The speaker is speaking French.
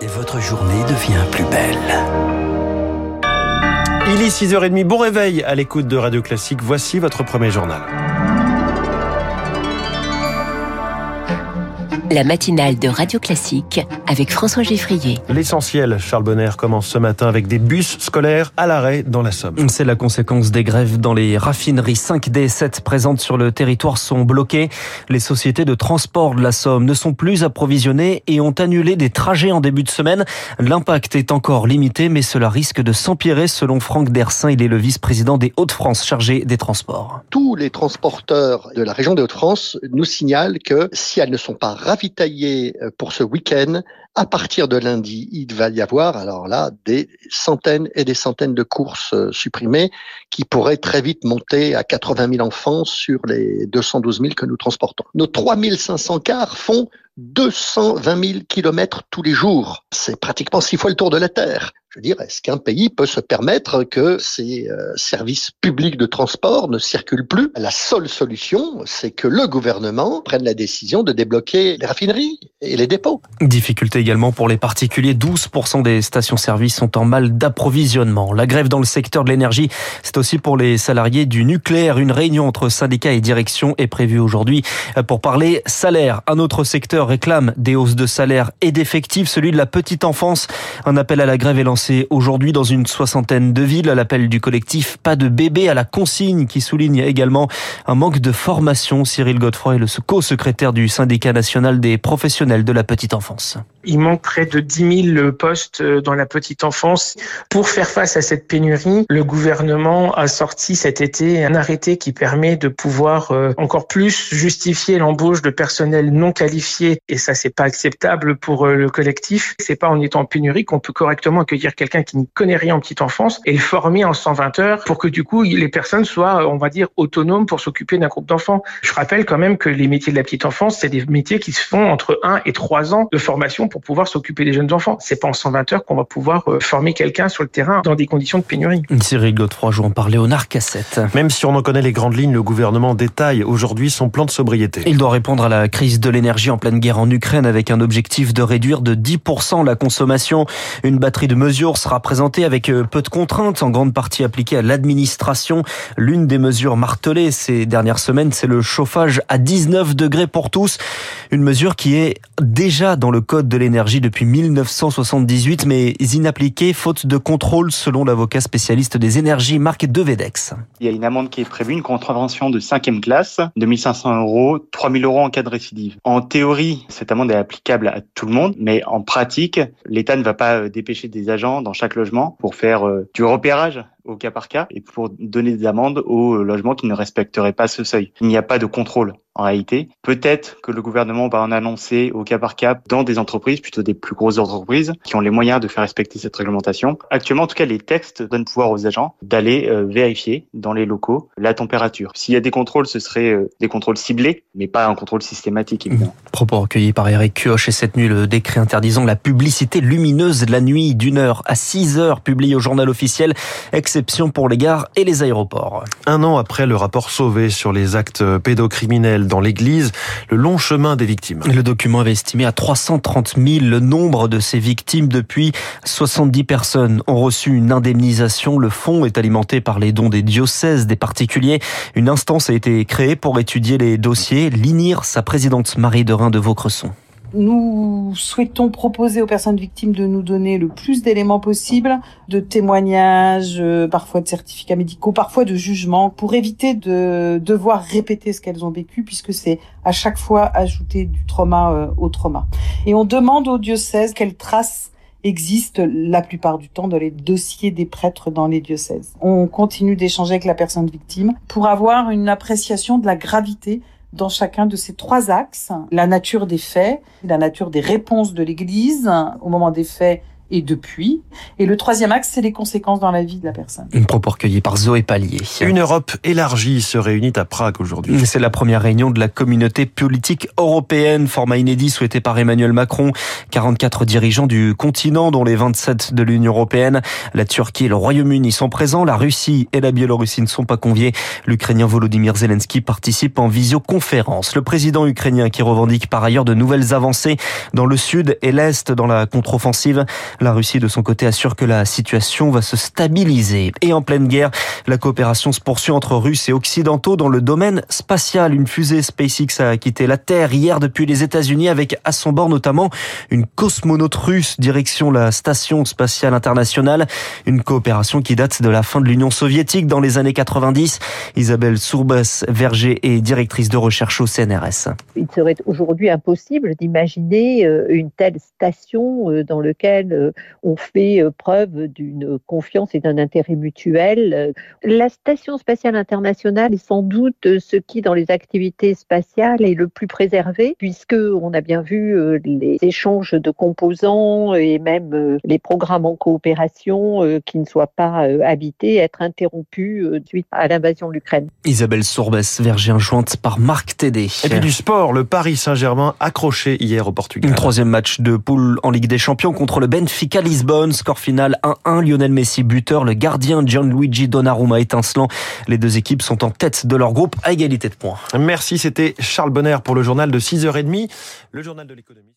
et votre journée devient plus belle. Il est 6h30, bon réveil à l'écoute de Radio Classique. Voici votre premier journal. La matinale de Radio Classique avec François Geffrier. L'essentiel, Charles Bonner commence ce matin avec des bus scolaires à l'arrêt dans la Somme. C'est la conséquence des grèves dans les raffineries. 5 des 7 présentes sur le territoire sont bloquées. Les sociétés de transport de la Somme ne sont plus approvisionnées et ont annulé des trajets en début de semaine. L'impact est encore limité, mais cela risque de s'empirer selon Franck Dersin. Il est le vice-président des Hauts-de-France chargé des transports. Tous les transporteurs de la région des Hauts-de-France nous signalent que si elles ne sont pas ravitaillées pour ce week-end, à partir de lundi, il va y avoir alors là des centaines et des centaines de courses supprimées qui pourraient très vite monter à 80 000 enfants sur les 212 000 que nous transportons. Nos 3500 cars font 220 000 kilomètres tous les jours. C'est pratiquement six fois le tour de la Terre. Je veux dire, est-ce qu'un pays peut se permettre que ces euh, services publics de transport ne circulent plus? La seule solution, c'est que le gouvernement prenne la décision de débloquer les raffineries et les dépôts. Difficulté également pour les particuliers. 12% des stations-service sont en mal d'approvisionnement. La grève dans le secteur de l'énergie, c'est aussi pour les salariés du nucléaire. Une réunion entre syndicats et direction est prévue aujourd'hui pour parler salaire. Un autre secteur réclame des hausses de salaire et d'effectifs, celui de la petite enfance. Un appel à la grève est lancé aujourd'hui dans une soixantaine de villes à l'appel du collectif Pas de bébé à la consigne qui souligne également un manque de formation. Cyril Godefroy est le co-secrétaire du syndicat national des professionnels de la petite enfance. Il manque près de 10 000 postes dans la petite enfance. Pour faire face à cette pénurie, le gouvernement a sorti cet été un arrêté qui permet de pouvoir encore plus justifier l'embauche de personnel non qualifié. Et ça, c'est pas acceptable pour le collectif. C'est pas en étant en pénurie qu'on peut correctement accueillir quelqu'un qui ne connaît rien en petite enfance et le former en 120 heures pour que du coup les personnes soient, on va dire, autonomes pour s'occuper d'un groupe d'enfants. Je rappelle quand même que les métiers de la petite enfance, c'est des métiers qui se font entre 1 et 3 ans de formation pour pouvoir s'occuper des jeunes enfants. C'est pas en 120 heures qu'on va pouvoir former quelqu'un sur le terrain dans des conditions de pénurie. Cyril Godefroy joue en parler au Narcassette. Même si on en connaît les grandes lignes, le gouvernement détaille aujourd'hui son plan de sobriété. Il doit répondre à la crise de l'énergie en pleine guerre en Ukraine avec un objectif de réduire de 10% la consommation. Une batterie de mesures sera présentée avec peu de contraintes, en grande partie appliquées à l'administration. L'une des mesures martelées ces dernières semaines, c'est le chauffage à 19 degrés pour tous. Une mesure qui est déjà dans le code de l'énergie depuis 1978, mais inappliquée faute de contrôle selon l'avocat spécialiste des énergies Marc Devedex. Il y a une amende qui est prévue, une contravention de cinquième classe, de 1500 euros, 3000 euros en cas de récidive. En théorie, cette amende est applicable à tout le monde, mais en pratique, l'État ne va pas dépêcher des agents dans chaque logement pour faire du repérage au cas par cas et pour donner des amendes aux logements qui ne respecteraient pas ce seuil. Il n'y a pas de contrôle en réalité. Peut-être que le gouvernement va en annoncer au cas par cas dans des entreprises, plutôt des plus grosses entreprises, qui ont les moyens de faire respecter cette réglementation. Actuellement, en tout cas, les textes donnent pouvoir aux agents d'aller euh, vérifier dans les locaux la température. S'il y a des contrôles, ce serait euh, des contrôles ciblés, mais pas un contrôle systématique, évidemment. Propos recueillis par Eric Kioch et cette nuit, le décret interdisant la publicité lumineuse de la nuit d'une heure à 6 heures, publié au journal officiel, exception pour les gares et les aéroports. Un an après le rapport Sauvé sur les actes pédocriminels dans l'église, le long chemin des victimes. Le document avait estimé à 330 000 le nombre de ces victimes. Depuis, 70 personnes ont reçu une indemnisation. Le fonds est alimenté par les dons des diocèses, des particuliers. Une instance a été créée pour étudier les dossiers. L'INIR, sa présidente Marie Derain de Vaucresson. Nous souhaitons proposer aux personnes victimes de nous donner le plus d'éléments possibles, de témoignages, euh, parfois de certificats médicaux, parfois de jugements, pour éviter de devoir répéter ce qu'elles ont vécu, puisque c'est à chaque fois ajouter du trauma euh, au trauma. Et on demande au diocèse quelles traces existent la plupart du temps dans les dossiers des prêtres dans les diocèses. On continue d'échanger avec la personne victime pour avoir une appréciation de la gravité dans chacun de ces trois axes, la nature des faits, la nature des réponses de l'Église au moment des faits et depuis. Et le troisième axe, c'est les conséquences dans la vie de la personne. Une propos recueillie par Zoé Pallier. Une Europe élargie se réunit à Prague aujourd'hui. C'est la première réunion de la communauté politique européenne, format inédit souhaité par Emmanuel Macron. 44 dirigeants du continent, dont les 27 de l'Union européenne. La Turquie et le Royaume-Uni sont présents. La Russie et la Biélorussie ne sont pas conviés. L'Ukrainien Volodymyr Zelensky participe en visioconférence. Le président ukrainien qui revendique par ailleurs de nouvelles avancées dans le sud et l'est dans la contre-offensive. La Russie, de son côté, assure que la situation va se stabiliser. Et en pleine guerre, la coopération se poursuit entre Russes et Occidentaux dans le domaine spatial. Une fusée SpaceX a quitté la Terre hier depuis les États-Unis avec à son bord notamment une cosmonaute russe direction la station spatiale internationale. Une coopération qui date de la fin de l'Union soviétique dans les années 90. Isabelle Sourbas-Verger est directrice de recherche au CNRS. Il serait aujourd'hui impossible d'imaginer euh, une telle station euh, dans laquelle euh, on fait preuve d'une confiance et d'un intérêt mutuel. La station spatiale internationale est sans doute ce qui, dans les activités spatiales, est le plus préservé, puisque on a bien vu les échanges de composants et même les programmes en coopération qui ne soient pas habités être interrompus suite à l'invasion de l'Ukraine. Isabelle Sourbès, Verger jointe par Marc Tédé. Et puis du sport, le Paris Saint-Germain accroché hier au Portugal. Un troisième match de poule en Ligue des Champions contre le Benfica Lisbonne. Score final 1-1. Lionel Messi buteur. Le gardien Gianluigi Donnarumma étincelant. Les deux équipes sont en tête de leur groupe à égalité de points. Merci, c'était Charles Bonner pour le journal de 6h30. Le journal de l'économie.